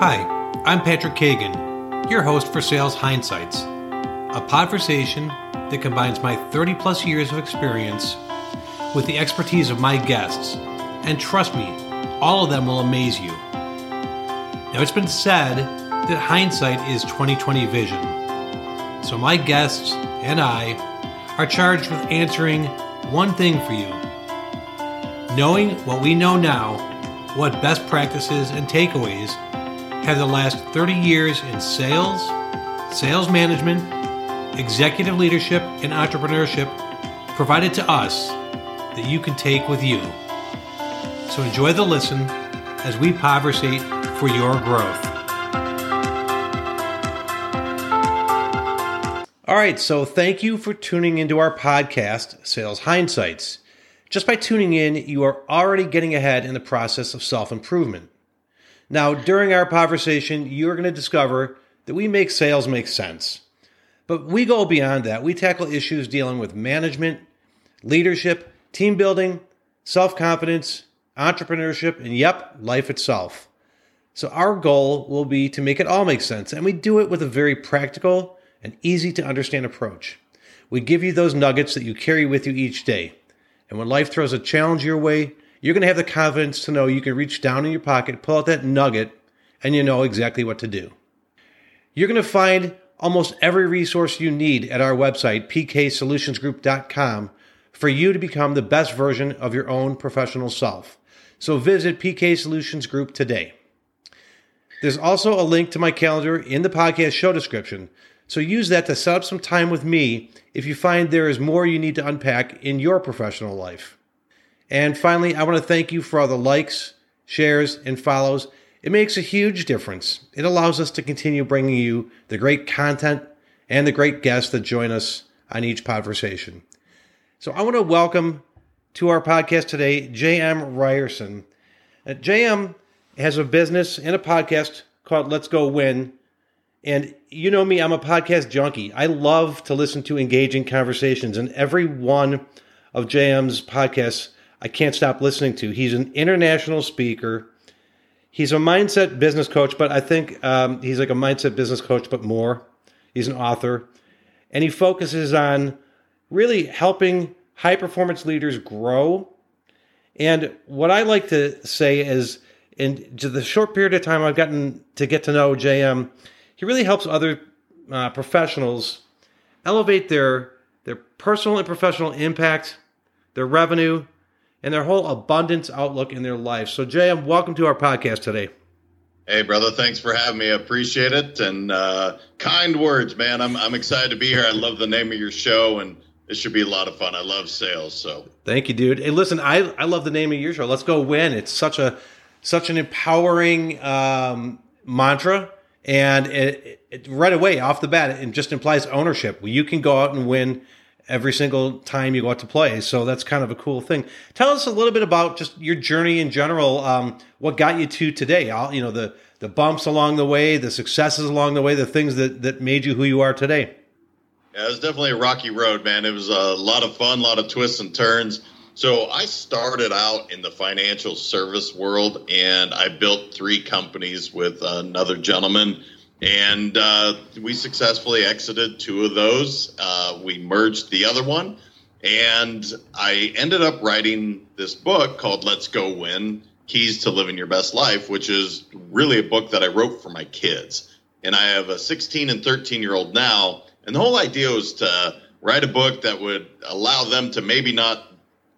Hi, I'm Patrick Kagan, your host for Sales Hindsights, a conversation that combines my 30 plus years of experience with the expertise of my guests. And trust me, all of them will amaze you. Now, it's been said that hindsight is 2020 vision. So, my guests and I are charged with answering one thing for you. Knowing what we know now, what best practices and takeaways have the last 30 years in sales, sales management, executive leadership, and entrepreneurship provided to us that you can take with you. So enjoy the listen as we conversate for your growth. All right, so thank you for tuning into our podcast, Sales Hindsights. Just by tuning in, you are already getting ahead in the process of self improvement. Now, during our conversation, you're going to discover that we make sales make sense. But we go beyond that. We tackle issues dealing with management, leadership, team building, self confidence, entrepreneurship, and yep, life itself. So, our goal will be to make it all make sense, and we do it with a very practical and easy to understand approach. We give you those nuggets that you carry with you each day. And when life throws a challenge your way, you're going to have the confidence to know you can reach down in your pocket, pull out that nugget, and you know exactly what to do. You're going to find almost every resource you need at our website, pksolutionsgroup.com, for you to become the best version of your own professional self. So visit PK Solutions Group today. There's also a link to my calendar in the podcast show description so use that to set up some time with me if you find there is more you need to unpack in your professional life. And finally, I want to thank you for all the likes, shares, and follows. It makes a huge difference. It allows us to continue bringing you the great content and the great guests that join us on each conversation. So I want to welcome to our podcast today JM Ryerson. Uh, JM has a business and a podcast called Let's Go Win and you know me, I'm a podcast junkie. I love to listen to engaging conversations, and every one of JM's podcasts I can't stop listening to. He's an international speaker. He's a mindset business coach, but I think um, he's like a mindset business coach, but more. He's an author, and he focuses on really helping high performance leaders grow. And what I like to say is, in the short period of time I've gotten to get to know JM, he really helps other uh, professionals elevate their their personal and professional impact, their revenue, and their whole abundance outlook in their life. So, JM, welcome to our podcast today. Hey, brother, thanks for having me. I appreciate it. And uh, kind words, man. I'm, I'm excited to be here. I love the name of your show, and it should be a lot of fun. I love sales. So, thank you, dude. Hey, listen, I, I love the name of your show. Let's go win. It's such a such an empowering um, mantra and it, it, right away off the bat it just implies ownership you can go out and win every single time you go out to play. So that's kind of a cool thing. Tell us a little bit about just your journey in general um, what got you to today. All, you know the the bumps along the way the successes along the way the things that that made you who you are today. Yeah it was definitely a rocky road man. It was a lot of fun a lot of twists and turns. So I started out in the financial service world, and I built three companies with another gentleman, and uh, we successfully exited two of those. Uh, we merged the other one, and I ended up writing this book called "Let's Go Win: Keys to Living Your Best Life," which is really a book that I wrote for my kids. And I have a 16 and 13 year old now, and the whole idea was to write a book that would allow them to maybe not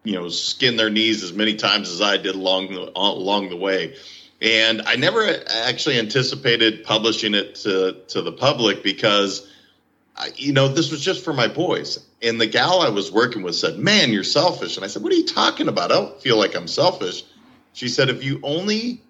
you know skin their knees as many times as I did along the along the way. And I never actually anticipated publishing it to to the public because I, you know this was just for my boys. And the gal I was working with said, "Man, you're selfish." And I said, "What are you talking about? I don't feel like I'm selfish." She said, "If you only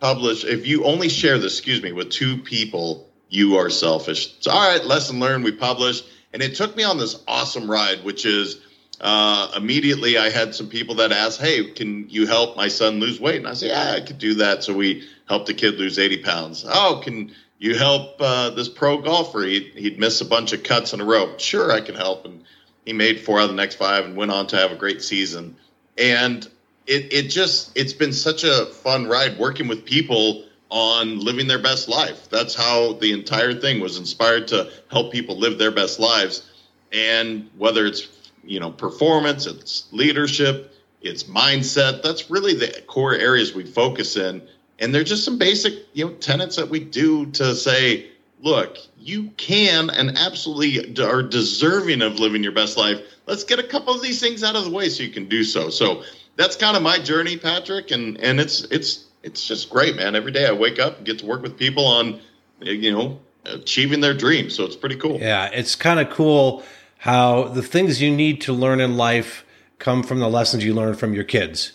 publish, if you only share this, excuse me, with two people, you are selfish." So, all right, lesson learned. We published, and it took me on this awesome ride, which is uh, immediately I had some people that asked, Hey, can you help my son lose weight? And I said, Yeah, I could do that. So we helped a kid lose 80 pounds. Oh, can you help uh, this pro golfer? He'd, he'd miss a bunch of cuts in a row. Sure, I can help. And he made four out of the next five and went on to have a great season. And it, it just, it's been such a fun ride working with people on living their best life. That's how the entire thing was inspired to help people live their best lives. And whether it's, you know, performance, it's leadership, it's mindset, that's really the core areas we focus in. And they're just some basic, you know, tenets that we do to say, look, you can and absolutely are deserving of living your best life. Let's get a couple of these things out of the way so you can do so. So that's kind of my journey, Patrick, and and it's it's it's just great, man. Every day I wake up and get to work with people on, you know, achieving their dreams. So it's pretty cool. Yeah, it's kind of cool how the things you need to learn in life come from the lessons you learn from your kids.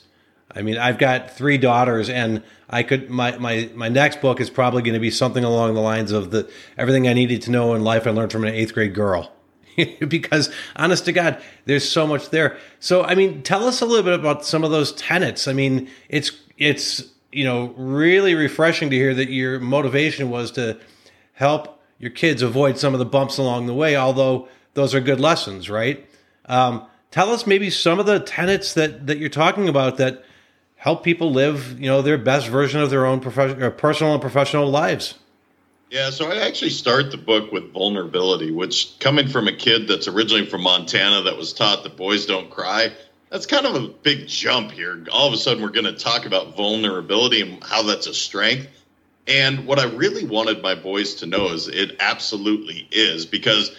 I mean, I've got three daughters, and I could my my my next book is probably going to be something along the lines of the everything I needed to know in life I learned from an eighth grade girl. because honest to God, there's so much there. So I mean, tell us a little bit about some of those tenets. I mean, it's it's you know really refreshing to hear that your motivation was to help your kids avoid some of the bumps along the way. Although those are good lessons, right? Um, tell us maybe some of the tenets that that you're talking about that help people live, you know, their best version of their own personal and professional lives. Yeah, so I actually start the book with vulnerability, which coming from a kid that's originally from Montana that was taught that boys don't cry, that's kind of a big jump here. All of a sudden, we're going to talk about vulnerability and how that's a strength. And what I really wanted my boys to know is it absolutely is because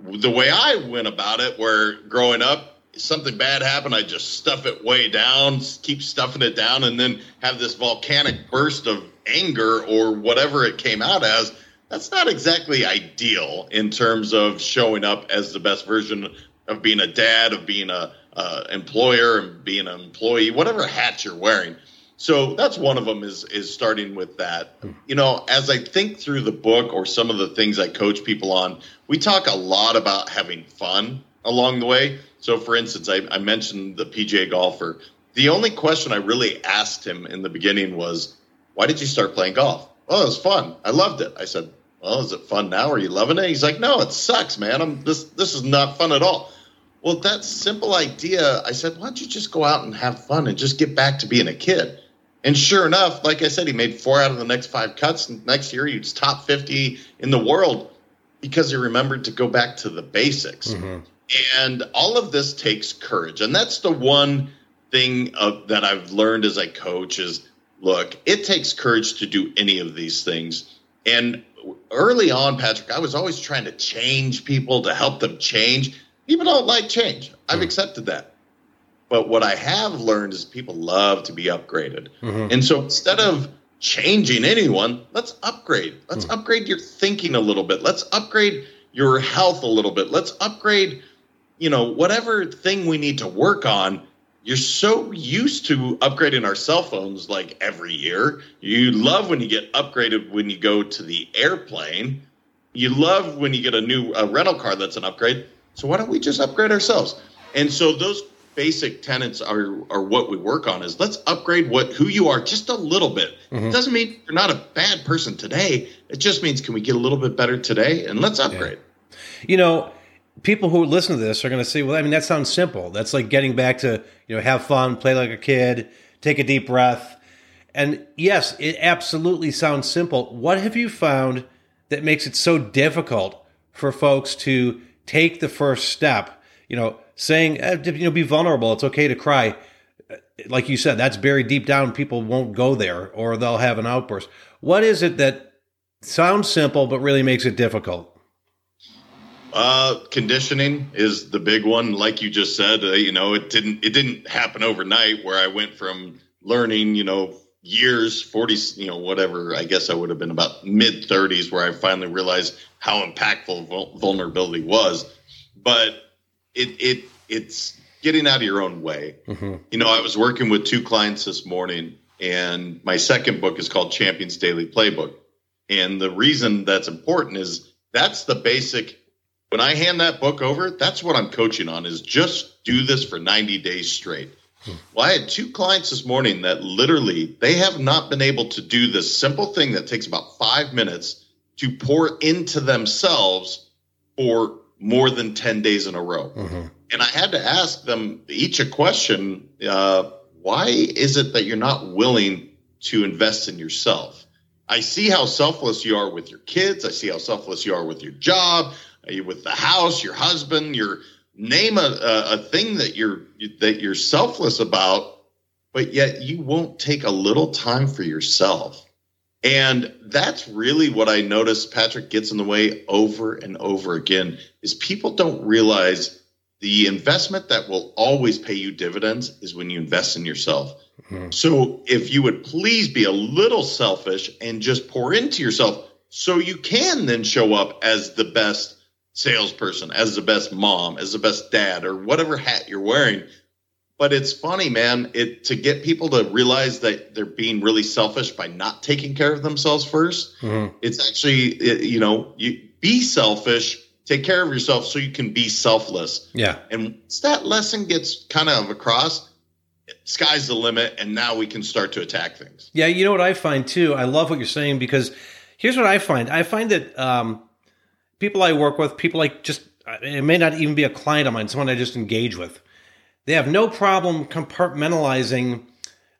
the way I went about it, where growing up, something bad happened, I just stuff it way down, keep stuffing it down, and then have this volcanic burst of anger or whatever it came out as. That's not exactly ideal in terms of showing up as the best version of being a dad, of being a uh, employer, and being an employee, whatever hat you're wearing. So that's one of them is is starting with that. You know, as I think through the book or some of the things I coach people on, we talk a lot about having fun along the way. So, for instance, I, I mentioned the PGA golfer. The only question I really asked him in the beginning was, "Why did you start playing golf?" Oh, it was fun. I loved it. I said, "Well, is it fun now? Are you loving it?" He's like, "No, it sucks, man. I'm this. This is not fun at all." Well, that simple idea, I said, "Why don't you just go out and have fun and just get back to being a kid?" And sure enough, like I said, he made four out of the next five cuts. And next year, he was top 50 in the world because he remembered to go back to the basics. Mm-hmm. And all of this takes courage. And that's the one thing of, that I've learned as a coach is look, it takes courage to do any of these things. And early on, Patrick, I was always trying to change people to help them change. People don't like change. I've mm. accepted that. But what I have learned is people love to be upgraded. Mm-hmm. And so instead of changing anyone, let's upgrade. Let's mm. upgrade your thinking a little bit. Let's upgrade your health a little bit. Let's upgrade you know, whatever thing we need to work on, you're so used to upgrading our cell phones like every year. You love when you get upgraded when you go to the airplane. You love when you get a new a rental car that's an upgrade. So why don't we just upgrade ourselves? And so those basic tenets are are what we work on is let's upgrade what who you are just a little bit. Mm-hmm. It doesn't mean you're not a bad person today. It just means can we get a little bit better today and let's upgrade. Yeah. You know, people who listen to this are going to say, well, I mean, that sounds simple. That's like getting back to, you know, have fun, play like a kid, take a deep breath. And yes, it absolutely sounds simple. What have you found that makes it so difficult for folks to take the first step? You know, saying, eh, you know, be vulnerable. It's okay to cry. Like you said, that's buried deep down. People won't go there or they'll have an outburst. What is it that sounds simple but really makes it difficult? Uh, conditioning is the big one. Like you just said, uh, you know, it didn't it didn't happen overnight. Where I went from learning, you know, years, forty, you know, whatever. I guess I would have been about mid thirties where I finally realized how impactful vulnerability was. But it it it's getting out of your own way. Mm-hmm. You know, I was working with two clients this morning, and my second book is called Champions Daily Playbook. And the reason that's important is that's the basic when I hand that book over, that's what I'm coaching on is just do this for 90 days straight. Hmm. Well, I had two clients this morning that literally they have not been able to do this simple thing that takes about five minutes to pour into themselves for more than 10 days in a row. Mm-hmm. And I had to ask them each a question uh, why is it that you're not willing to invest in yourself? I see how selfless you are with your kids. I see how selfless you are with your job, uh, with the house, your husband, your name a, a, a thing that you're that you're selfless about, but yet you won't take a little time for yourself. And that's really what I notice Patrick gets in the way over and over again is people don't realize the investment that will always pay you dividends is when you invest in yourself. Mm-hmm. So if you would please be a little selfish and just pour into yourself so you can then show up as the best salesperson, as the best mom, as the best dad, or whatever hat you're wearing. But it's funny, man, it to get people to realize that they're being really selfish by not taking care of themselves 1st mm-hmm. It's actually, you know, you be selfish, take care of yourself so you can be selfless. Yeah. And that lesson gets kind of across, sky's the limit, and now we can start to attack things. Yeah, you know what I find too. I love what you're saying because here's what I find. I find that um, people I work with, people like just it may not even be a client of mine, someone I just engage with. They have no problem compartmentalizing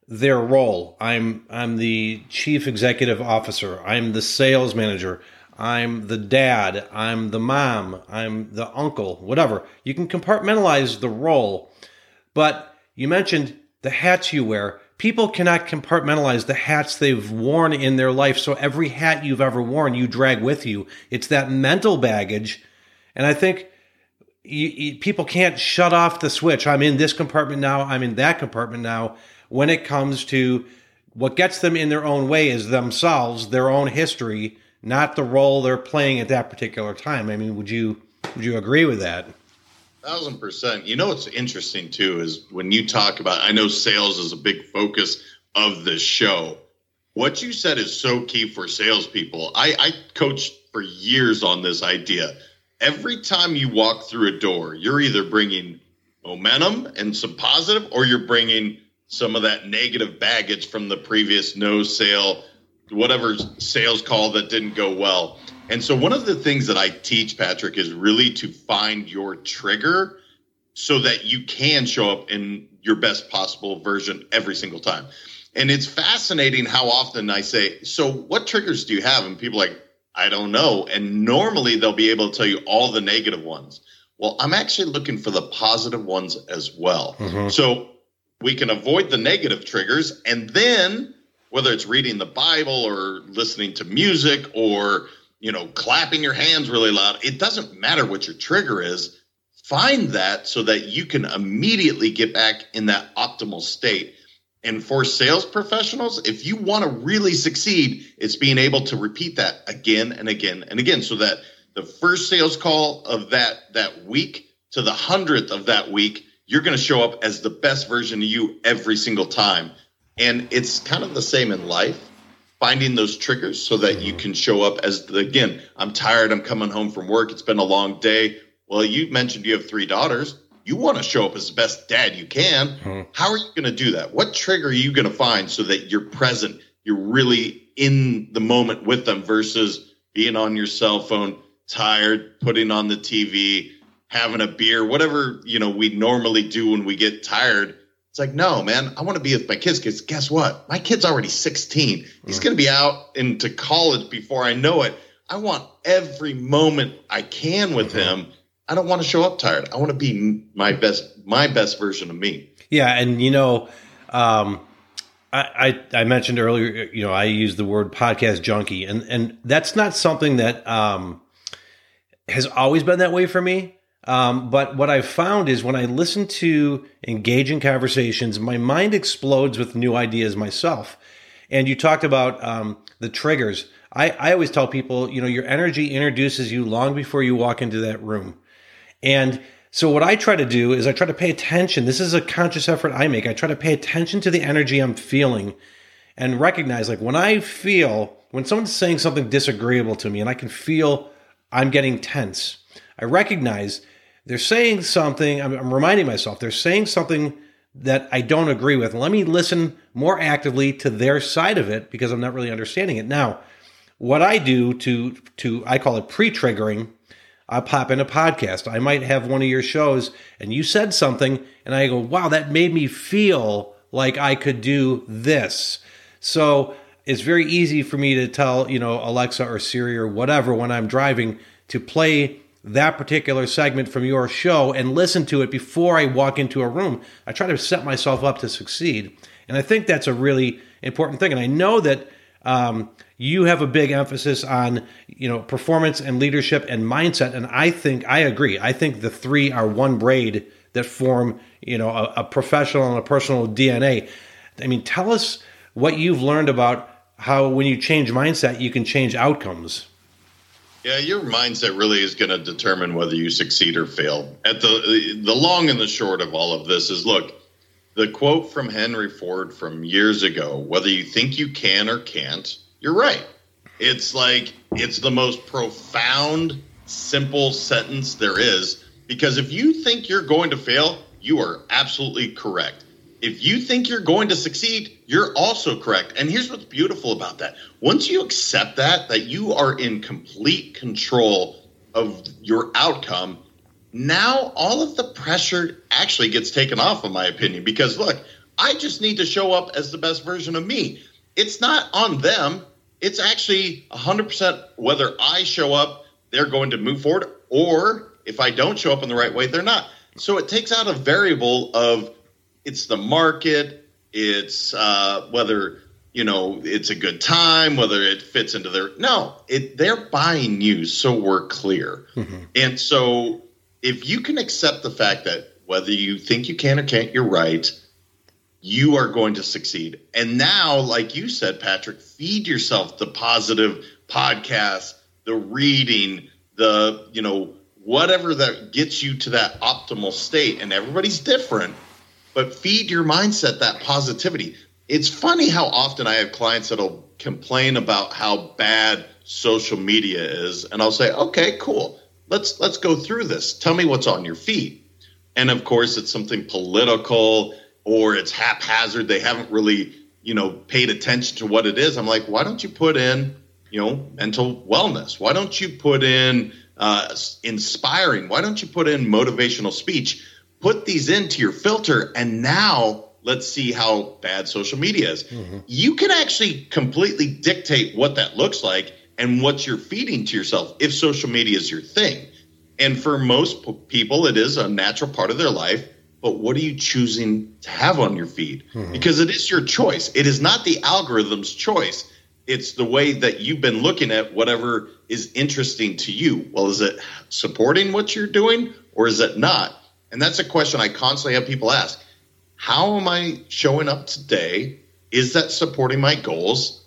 their role. I'm I'm the chief executive officer. I'm the sales manager. I'm the dad. I'm the mom. I'm the uncle. Whatever. You can compartmentalize the role, but you mentioned the hats you wear people cannot compartmentalize the hats they've worn in their life. So every hat you've ever worn, you drag with you. It's that mental baggage. And I think you, you, people can't shut off the switch. I'm in this compartment now. I'm in that compartment now. When it comes to what gets them in their own way is themselves, their own history, not the role they're playing at that particular time. I mean, would you would you agree with that? Thousand percent. You know what's interesting too is when you talk about. I know sales is a big focus of the show. What you said is so key for salespeople. I, I coached for years on this idea. Every time you walk through a door, you're either bringing momentum and some positive, or you're bringing some of that negative baggage from the previous no sale, whatever sales call that didn't go well. And so, one of the things that I teach, Patrick, is really to find your trigger so that you can show up in your best possible version every single time. And it's fascinating how often I say, So, what triggers do you have? And people like, I don't know. And normally they'll be able to tell you all the negative ones. Well, I'm actually looking for the positive ones as well. Mm-hmm. So, we can avoid the negative triggers and then whether it's reading the Bible or listening to music or you know, clapping your hands really loud. It doesn't matter what your trigger is. Find that so that you can immediately get back in that optimal state. And for sales professionals, if you want to really succeed, it's being able to repeat that again and again and again so that the first sales call of that that week to the hundredth of that week, you're going to show up as the best version of you every single time. And it's kind of the same in life finding those triggers so that you can show up as the, again i'm tired i'm coming home from work it's been a long day well you mentioned you have three daughters you want to show up as the best dad you can mm-hmm. how are you going to do that what trigger are you going to find so that you're present you're really in the moment with them versus being on your cell phone tired putting on the tv having a beer whatever you know we normally do when we get tired it's like, no, man, I want to be with my kids because guess what? My kid's already 16. He's mm. going to be out into college before I know it. I want every moment I can with mm-hmm. him. I don't want to show up tired. I want to be my best, my best version of me. Yeah, and you know, um, I, I, I mentioned earlier, you know, I use the word podcast junkie, and and that's not something that um, has always been that way for me. Um, but what I've found is when I listen to engaging conversations, my mind explodes with new ideas myself. And you talked about um, the triggers. I, I always tell people, you know, your energy introduces you long before you walk into that room. And so what I try to do is I try to pay attention. This is a conscious effort I make. I try to pay attention to the energy I'm feeling and recognize like when I feel when someone's saying something disagreeable to me and I can feel I'm getting tense. I recognize they're saying something, I'm, I'm reminding myself, they're saying something that I don't agree with. Let me listen more actively to their side of it because I'm not really understanding it. Now, what I do to to I call it pre-triggering, I pop in a podcast. I might have one of your shows and you said something and I go, "Wow, that made me feel like I could do this." So, it's very easy for me to tell, you know, Alexa or Siri or whatever when I'm driving to play that particular segment from your show and listen to it before I walk into a room. I try to set myself up to succeed. And I think that's a really important thing. And I know that um, you have a big emphasis on you know performance and leadership and mindset and i think i agree. I think the three are one braid that form you know a, a professional and a personal dna i mean tell us what you've learned about how when you change mindset you can change outcomes. Yeah, your mindset really is going to determine whether you succeed or fail. At the the long and the short of all of this is look, the quote from Henry Ford from years ago, whether you think you can or can't, you're right. It's like it's the most profound, simple sentence there is because if you think you're going to fail, you are absolutely correct. If you think you're going to succeed, you're also correct. And here's what's beautiful about that. Once you accept that that you are in complete control of your outcome, now all of the pressure actually gets taken off in my opinion because look, I just need to show up as the best version of me. It's not on them it's actually 100% whether I show up, they're going to move forward, or if I don't show up in the right way, they're not. So it takes out a variable of it's the market, it's uh, whether you know it's a good time, whether it fits into their no, it they're buying you, so we're clear. Mm-hmm. And so if you can accept the fact that whether you think you can or can't, you're right you are going to succeed. And now, like you said, Patrick, feed yourself the positive podcasts, the reading, the, you know, whatever that gets you to that optimal state. And everybody's different, but feed your mindset that positivity. It's funny how often I have clients that'll complain about how bad social media is. And I'll say, okay, cool. Let's let's go through this. Tell me what's on your feed. And of course, it's something political or it's haphazard. They haven't really, you know, paid attention to what it is. I'm like, why don't you put in, you know, mental wellness? Why don't you put in uh, inspiring? Why don't you put in motivational speech? Put these into your filter, and now let's see how bad social media is. Mm-hmm. You can actually completely dictate what that looks like and what you're feeding to yourself if social media is your thing. And for most people, it is a natural part of their life but what are you choosing to have on your feed? Mm-hmm. Because it is your choice. It is not the algorithm's choice. It's the way that you've been looking at whatever is interesting to you. Well, is it supporting what you're doing or is it not? And that's a question I constantly have people ask. How am I showing up today? Is that supporting my goals?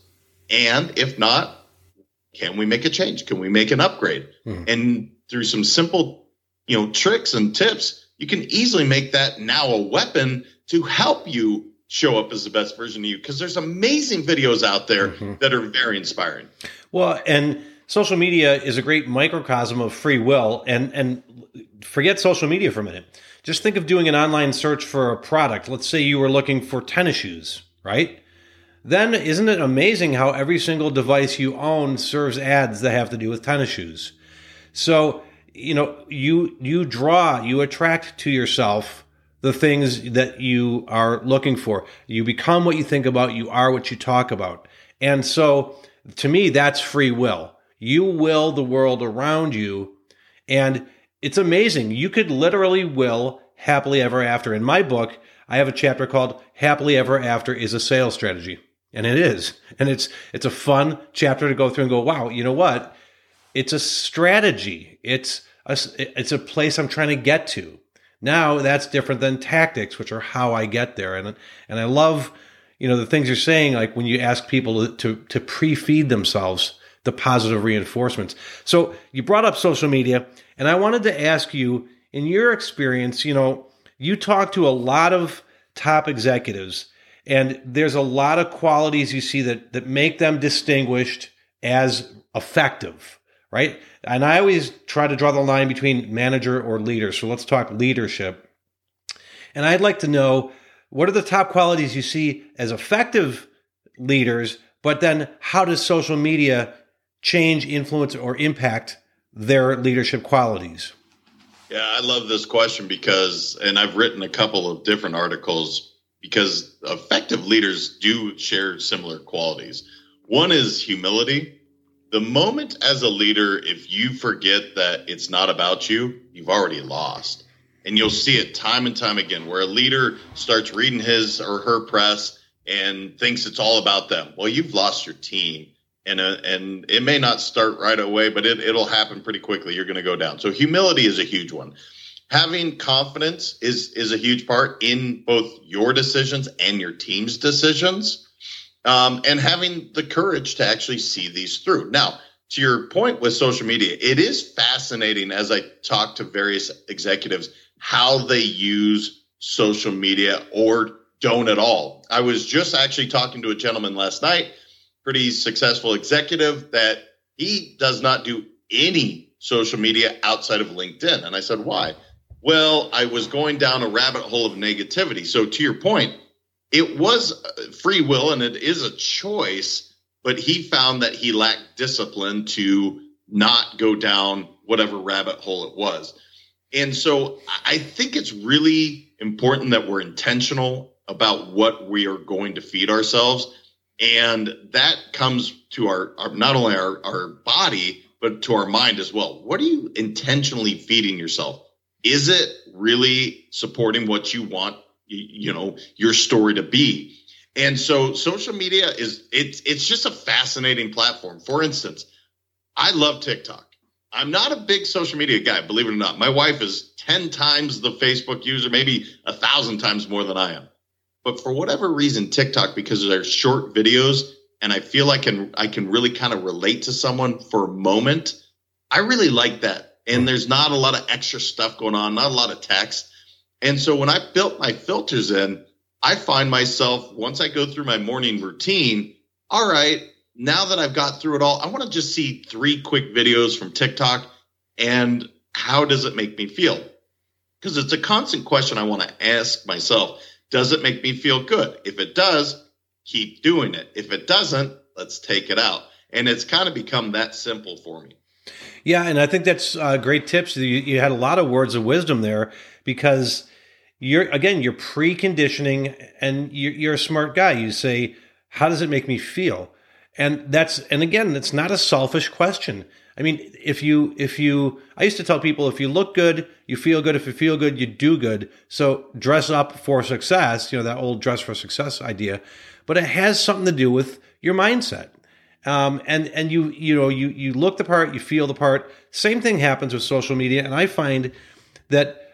And if not, can we make a change? Can we make an upgrade? Mm-hmm. And through some simple, you know, tricks and tips, you can easily make that now a weapon to help you show up as the best version of you because there's amazing videos out there mm-hmm. that are very inspiring. Well, and social media is a great microcosm of free will and and forget social media for a minute. Just think of doing an online search for a product. Let's say you were looking for tennis shoes, right? Then isn't it amazing how every single device you own serves ads that have to do with tennis shoes? So you know you you draw you attract to yourself the things that you are looking for. You become what you think about you are what you talk about. And so to me that's free will. You will the world around you. And it's amazing. You could literally will happily ever after. In my book i have a chapter called happily ever after is a sales strategy. And it is. And it's it's a fun chapter to go through and go wow you know what it's a strategy. It's a, it's a place I'm trying to get to. Now that's different than tactics, which are how I get there. And and I love, you know, the things you're saying, like when you ask people to to pre-feed themselves the positive reinforcements. So you brought up social media, and I wanted to ask you, in your experience, you know, you talk to a lot of top executives, and there's a lot of qualities you see that that make them distinguished as effective right? And I always try to draw the line between manager or leader. So let's talk leadership. And I'd like to know what are the top qualities you see as effective leaders, but then how does social media change, influence, or impact their leadership qualities? Yeah, I love this question because, and I've written a couple of different articles because effective leaders do share similar qualities. One is humility. The moment as a leader, if you forget that it's not about you, you've already lost. And you'll see it time and time again where a leader starts reading his or her press and thinks it's all about them. Well, you've lost your team. And, uh, and it may not start right away, but it, it'll happen pretty quickly. You're going to go down. So humility is a huge one. Having confidence is is a huge part in both your decisions and your team's decisions, um, and having the courage to actually see these through. Now, to your point with social media, it is fascinating as I talk to various executives how they use social media or don't at all. I was just actually talking to a gentleman last night, pretty successful executive, that he does not do any social media outside of LinkedIn. And I said, why? Well, I was going down a rabbit hole of negativity. So, to your point, it was uh, free will and it is a choice, but he found that he lacked discipline to not go down whatever rabbit hole it was. And so I think it's really important that we're intentional about what we are going to feed ourselves. And that comes to our, our not only our, our body, but to our mind as well. What are you intentionally feeding yourself? Is it really supporting what you want, you know, your story to be? And so social media is it's it's just a fascinating platform. For instance, I love TikTok. I'm not a big social media guy, believe it or not. My wife is 10 times the Facebook user, maybe a thousand times more than I am. But for whatever reason, TikTok, because they're short videos, and I feel like I can I can really kind of relate to someone for a moment. I really like that. And there's not a lot of extra stuff going on, not a lot of text. And so when I built my filters in, I find myself once I go through my morning routine, all right, now that I've got through it all, I want to just see three quick videos from TikTok and how does it make me feel? Because it's a constant question I want to ask myself. Does it make me feel good? If it does, keep doing it. If it doesn't, let's take it out. And it's kind of become that simple for me. Yeah, and I think that's uh, great tips. You, you had a lot of words of wisdom there because you're again you're preconditioning, and you're, a smart guy. You say, "How does it make me feel?" and that's and again it's not a selfish question. I mean if you if you i used to tell people if you look good you feel good. If you feel good you do good. So dress up for success you know that old dress for success idea. But it has something to do with your mindset. Um, and and you you know you you look the part you feel the part. Same thing happens with social media. And i find that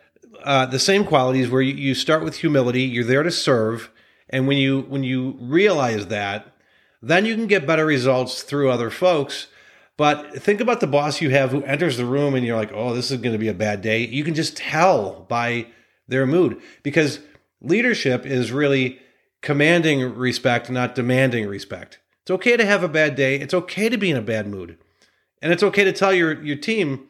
uh, the same qualities where you, you start with humility you're there to serve and when you when you realize that then you can get better results through other folks. But think about the boss you have who enters the room and you're like, oh, this is going to be a bad day. You can just tell by their mood because leadership is really commanding respect, not demanding respect. It's okay to have a bad day. It's okay to be in a bad mood. And it's okay to tell your, your team,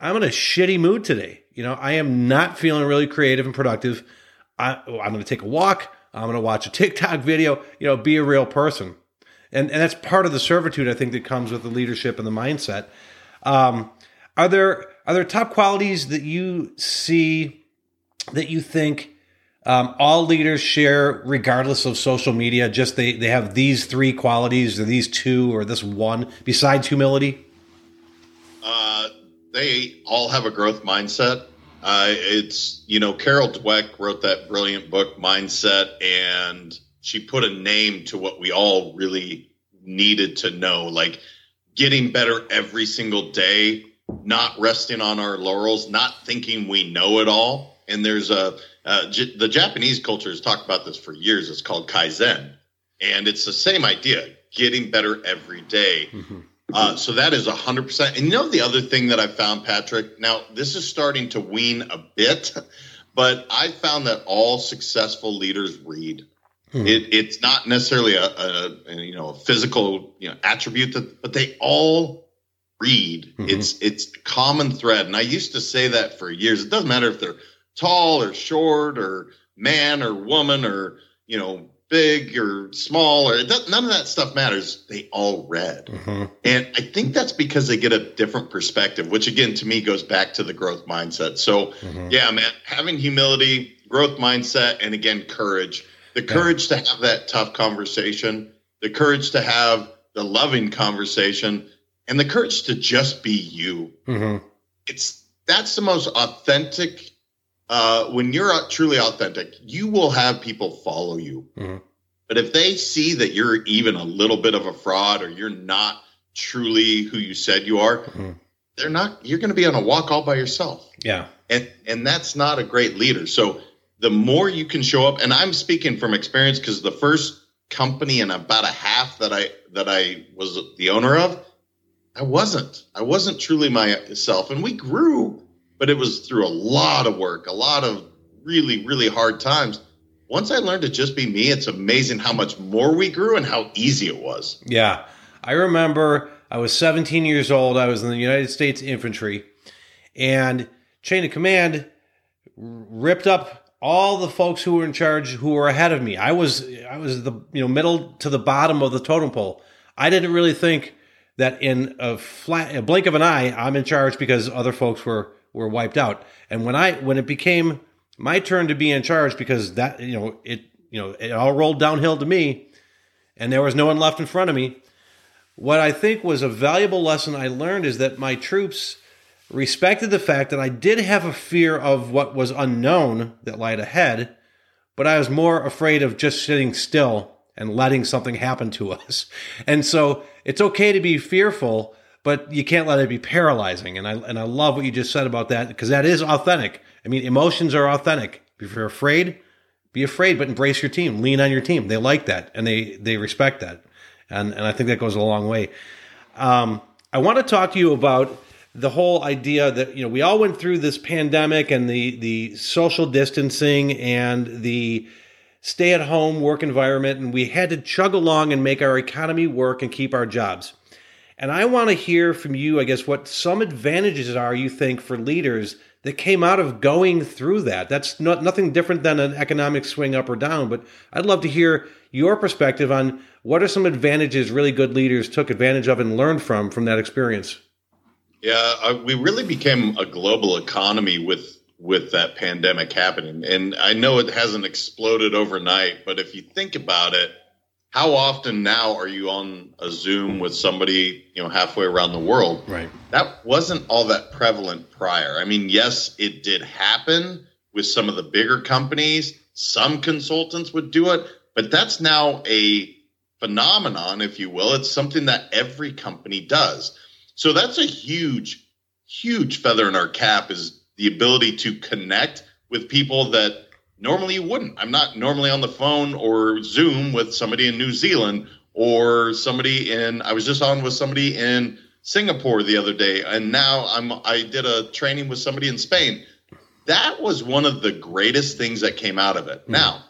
I'm in a shitty mood today. You know, I am not feeling really creative and productive. I, I'm going to take a walk. I'm going to watch a TikTok video. You know, be a real person and and that's part of the servitude I think that comes with the leadership and the mindset. Um, are there are there top qualities that you see that you think um, all leaders share regardless of social media? Just they they have these three qualities or these two or this one besides humility. They all have a growth mindset. Uh, it's you know Carol Dweck wrote that brilliant book Mindset and she put a name to what we all really needed to know, like getting better every single day, not resting on our laurels, not thinking we know it all. And there's a uh, J- the Japanese culture has talked about this for years. It's called kaizen, and it's the same idea: getting better every day. Mm-hmm. Uh, so that is 100%. And you know, the other thing that I found, Patrick, now this is starting to wean a bit, but I found that all successful leaders read. Hmm. It, it's not necessarily a, a, a, you know a physical you know attribute that, but they all read. Mm-hmm. It's it's common thread, and I used to say that for years. It doesn't matter if they're tall or short or man or woman or you know big or small or none of that stuff matters. They all read, mm-hmm. and I think that's because they get a different perspective, which again to me goes back to the growth mindset. So mm-hmm. yeah, man, having humility, growth mindset, and again courage the courage yeah. to have that tough conversation, the courage to have the loving conversation, and the courage to just be you. Mm-hmm. It's that's the most authentic. Uh, when you're truly authentic, you will have people follow you. Mm-hmm. But if they see that you're even a little bit of a fraud or you're not truly who you said you are, mm-hmm. they're not. You're going to be on a walk all by yourself. Yeah, and and that's not a great leader. So the more you can show up, and I'm speaking from experience because the first company and about a half that I that I was the owner of, I wasn't. I wasn't truly myself, and we grew, but it was through a lot of work, a lot of really really hard times. Once I learned to just be me, it's amazing how much more we grew and how easy it was. Yeah, I remember I was 17 years old. I was in the United States Infantry, and chain of command ripped up all the folks who were in charge who were ahead of me. I was I was the you know middle to the bottom of the totem pole. I didn't really think that in a flat a blink of an eye I'm in charge because other folks were were wiped out. And when I when it became my turn to be in charge because that you know it you know it all rolled downhill to me and there was no one left in front of me. What I think was a valuable lesson I learned is that my troops respected the fact that I did have a fear of what was unknown that lied ahead, but I was more afraid of just sitting still and letting something happen to us. And so it's okay to be fearful, but you can't let it be paralyzing. And I and I love what you just said about that because that is authentic. I mean, emotions are authentic. If you're afraid, be afraid, but embrace your team. Lean on your team. They like that and they they respect that. And and I think that goes a long way. Um, I want to talk to you about the whole idea that you know we all went through this pandemic and the the social distancing and the stay at home work environment and we had to chug along and make our economy work and keep our jobs. And I want to hear from you I guess what some advantages are you think for leaders that came out of going through that. That's not nothing different than an economic swing up or down, but I'd love to hear your perspective on what are some advantages really good leaders took advantage of and learned from from that experience. Yeah, uh, we really became a global economy with with that pandemic happening. And I know it hasn't exploded overnight, but if you think about it, how often now are you on a Zoom with somebody, you know, halfway around the world? Right. That wasn't all that prevalent prior. I mean, yes, it did happen with some of the bigger companies. Some consultants would do it, but that's now a phenomenon, if you will. It's something that every company does. So that's a huge, huge feather in our cap is the ability to connect with people that normally you wouldn't. I'm not normally on the phone or Zoom with somebody in New Zealand or somebody in I was just on with somebody in Singapore the other day and now I'm I did a training with somebody in Spain. That was one of the greatest things that came out of it. Mm-hmm. Now,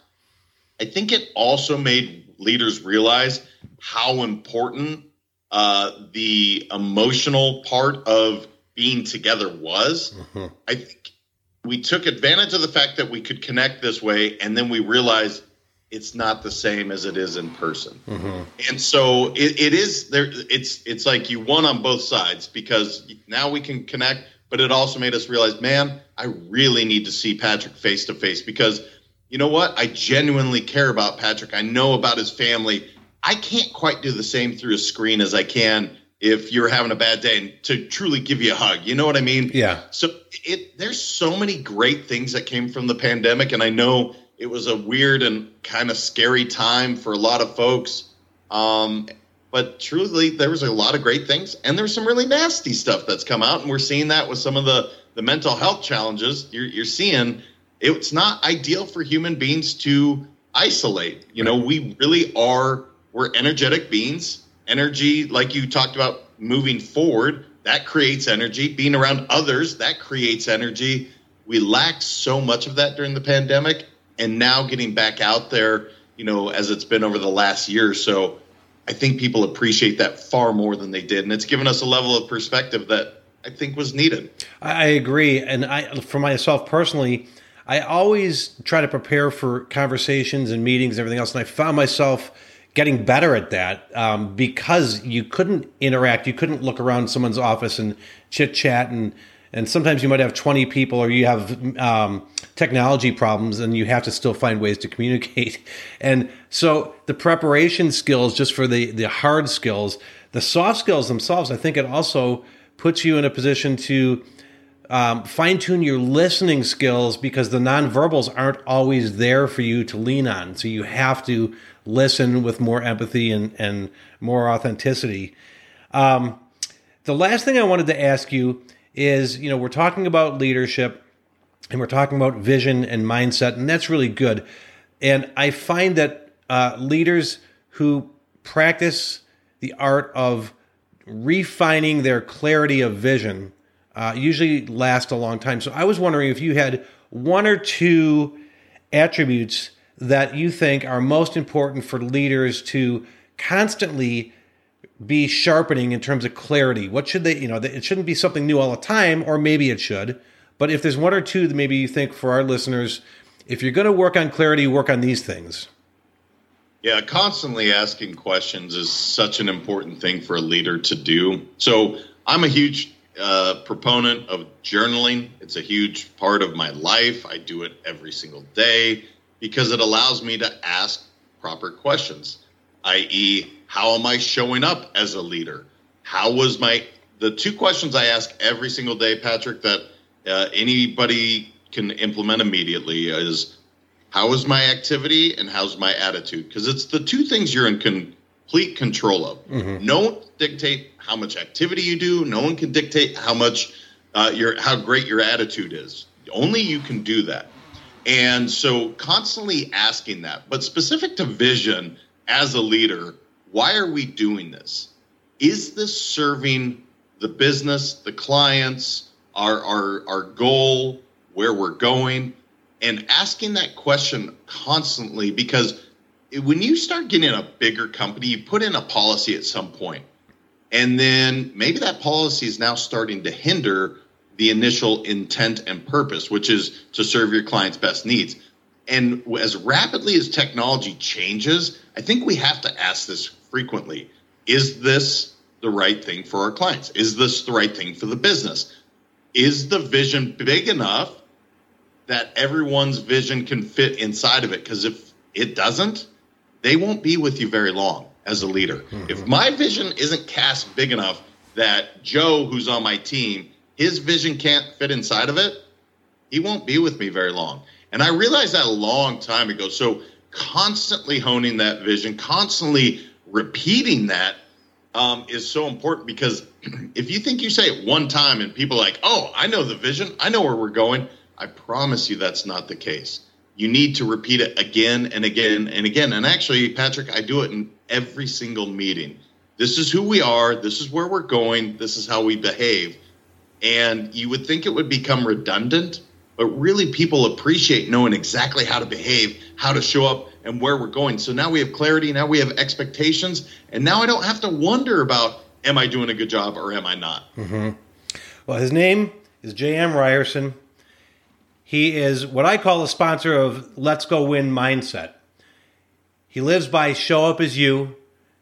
I think it also made leaders realize how important uh, the emotional part of being together was. Mm-hmm. I think we took advantage of the fact that we could connect this way, and then we realized it's not the same as it is in person. Mm-hmm. And so it, it is there. It's it's like you won on both sides because now we can connect, but it also made us realize, man, I really need to see Patrick face to face because you know what? I genuinely care about Patrick. I know about his family. I can't quite do the same through a screen as I can if you're having a bad day and to truly give you a hug. You know what I mean? Yeah. So it there's so many great things that came from the pandemic and I know it was a weird and kind of scary time for a lot of folks. Um, but truly there was a lot of great things and there's some really nasty stuff that's come out and we're seeing that with some of the the mental health challenges you're, you're seeing it's not ideal for human beings to isolate you know we really are we're energetic beings. Energy, like you talked about moving forward, that creates energy. Being around others, that creates energy. We lacked so much of that during the pandemic. And now getting back out there, you know, as it's been over the last year or so, I think people appreciate that far more than they did. And it's given us a level of perspective that I think was needed. I agree. And I, for myself personally, I always try to prepare for conversations and meetings and everything else. And I found myself getting better at that um, because you couldn't interact. You couldn't look around someone's office and chit chat and and sometimes you might have 20 people or you have um, technology problems and you have to still find ways to communicate and so the preparation skills just for the the hard skills the soft skills themselves i think it also puts you in a position to um, fine tune your listening skills because the nonverbals aren't always there for you to lean on. So you have to listen with more empathy and, and more authenticity. Um, the last thing I wanted to ask you is you know, we're talking about leadership and we're talking about vision and mindset, and that's really good. And I find that uh, leaders who practice the art of refining their clarity of vision uh, usually last a long time. So I was wondering if you had one or two attributes that you think are most important for leaders to constantly be sharpening in terms of clarity. What should they, you know, it shouldn't be something new all the time, or maybe it should. But if there's one or two that maybe you think for our listeners, if you're going to work on clarity, work on these things. Yeah, constantly asking questions is such an important thing for a leader to do. So I'm a huge uh, proponent of journaling. It's a huge part of my life. I do it every single day because it allows me to ask proper questions, i.e., how am I showing up as a leader? How was my the two questions I ask every single day, Patrick, that uh, anybody can implement immediately is how is my activity and how's my attitude? Because it's the two things you're in complete control of. Mm-hmm. No one dictate how much activity you do. No one can dictate how much uh, your how great your attitude is. Only you can do that. And so constantly asking that, but specific to vision as a leader, why are we doing this? Is this serving the business, the clients, our our our goal, where we're going? And asking that question constantly because when you start getting a bigger company, you put in a policy at some point, and then maybe that policy is now starting to hinder the initial intent and purpose, which is to serve your client's best needs. And as rapidly as technology changes, I think we have to ask this frequently Is this the right thing for our clients? Is this the right thing for the business? Is the vision big enough that everyone's vision can fit inside of it? Because if it doesn't, they won't be with you very long as a leader. Mm-hmm. If my vision isn't cast big enough that Joe, who's on my team, his vision can't fit inside of it, he won't be with me very long. And I realized that a long time ago. So constantly honing that vision, constantly repeating that um, is so important because if you think you say it one time and people are like, oh, I know the vision, I know where we're going, I promise you that's not the case. You need to repeat it again and again and again. And actually, Patrick, I do it in every single meeting. This is who we are. This is where we're going. This is how we behave. And you would think it would become redundant, but really people appreciate knowing exactly how to behave, how to show up, and where we're going. So now we have clarity. Now we have expectations. And now I don't have to wonder about am I doing a good job or am I not? Mm-hmm. Well, his name is J.M. Ryerson. He is what I call a sponsor of Let's Go Win Mindset. He lives by show up as you,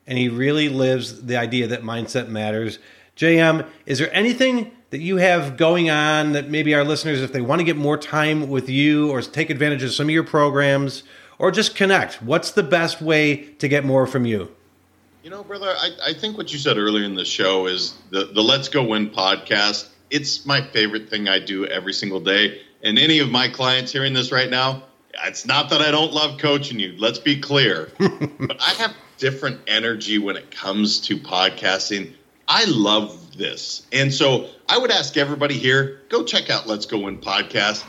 and he really lives the idea that mindset matters. JM, is there anything that you have going on that maybe our listeners, if they want to get more time with you or take advantage of some of your programs or just connect, what's the best way to get more from you? You know, brother, I, I think what you said earlier in the show is the, the Let's Go Win podcast. It's my favorite thing I do every single day. And any of my clients hearing this right now, it's not that I don't love coaching you. Let's be clear. but I have different energy when it comes to podcasting. I love this. And so I would ask everybody here, go check out Let's Go Win podcast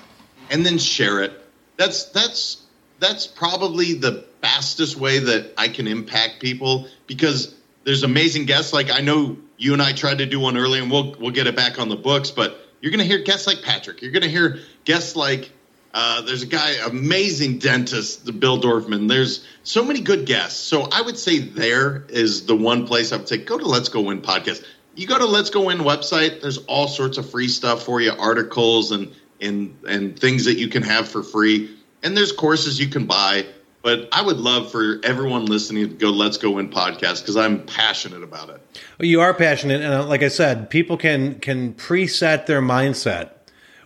and then share it. That's that's that's probably the fastest way that I can impact people because there's amazing guests like I know you and I tried to do one earlier and we'll we'll get it back on the books, but you're going to hear guests like Patrick. You're going to hear guests like uh, there's a guy, amazing dentist, Bill Dorfman. There's so many good guests. So I would say there is the one place I would say go to Let's Go Win podcast. You go to Let's Go Win website. There's all sorts of free stuff for you, articles and and and things that you can have for free. And there's courses you can buy. But I would love for everyone listening to go Let's Go Win podcast because I'm passionate about it. Well, you are passionate, and uh, like I said, people can can preset their mindset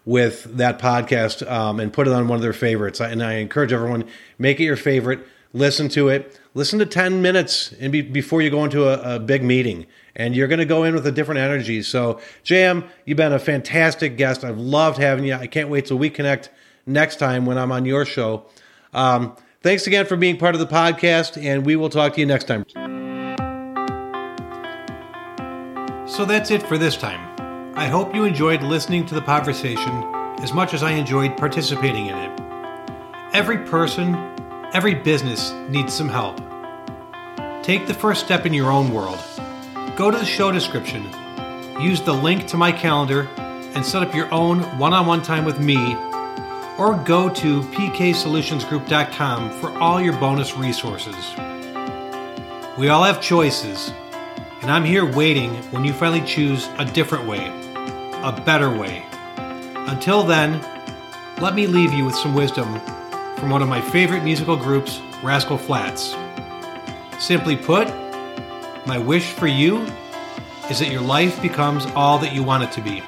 with that podcast um, and put it on one of their favorites. And I encourage everyone make it your favorite. Listen to it. Listen to ten minutes and be, before you go into a, a big meeting, and you're going to go in with a different energy. So, JM you've been a fantastic guest. I've loved having you. I can't wait till we connect next time when I'm on your show. Um, Thanks again for being part of the podcast, and we will talk to you next time. So that's it for this time. I hope you enjoyed listening to the conversation as much as I enjoyed participating in it. Every person, every business needs some help. Take the first step in your own world. Go to the show description, use the link to my calendar, and set up your own one on one time with me or go to pksolutionsgroup.com for all your bonus resources. We all have choices, and I'm here waiting when you finally choose a different way, a better way. Until then, let me leave you with some wisdom from one of my favorite musical groups, Rascal Flatts. Simply put, my wish for you is that your life becomes all that you want it to be.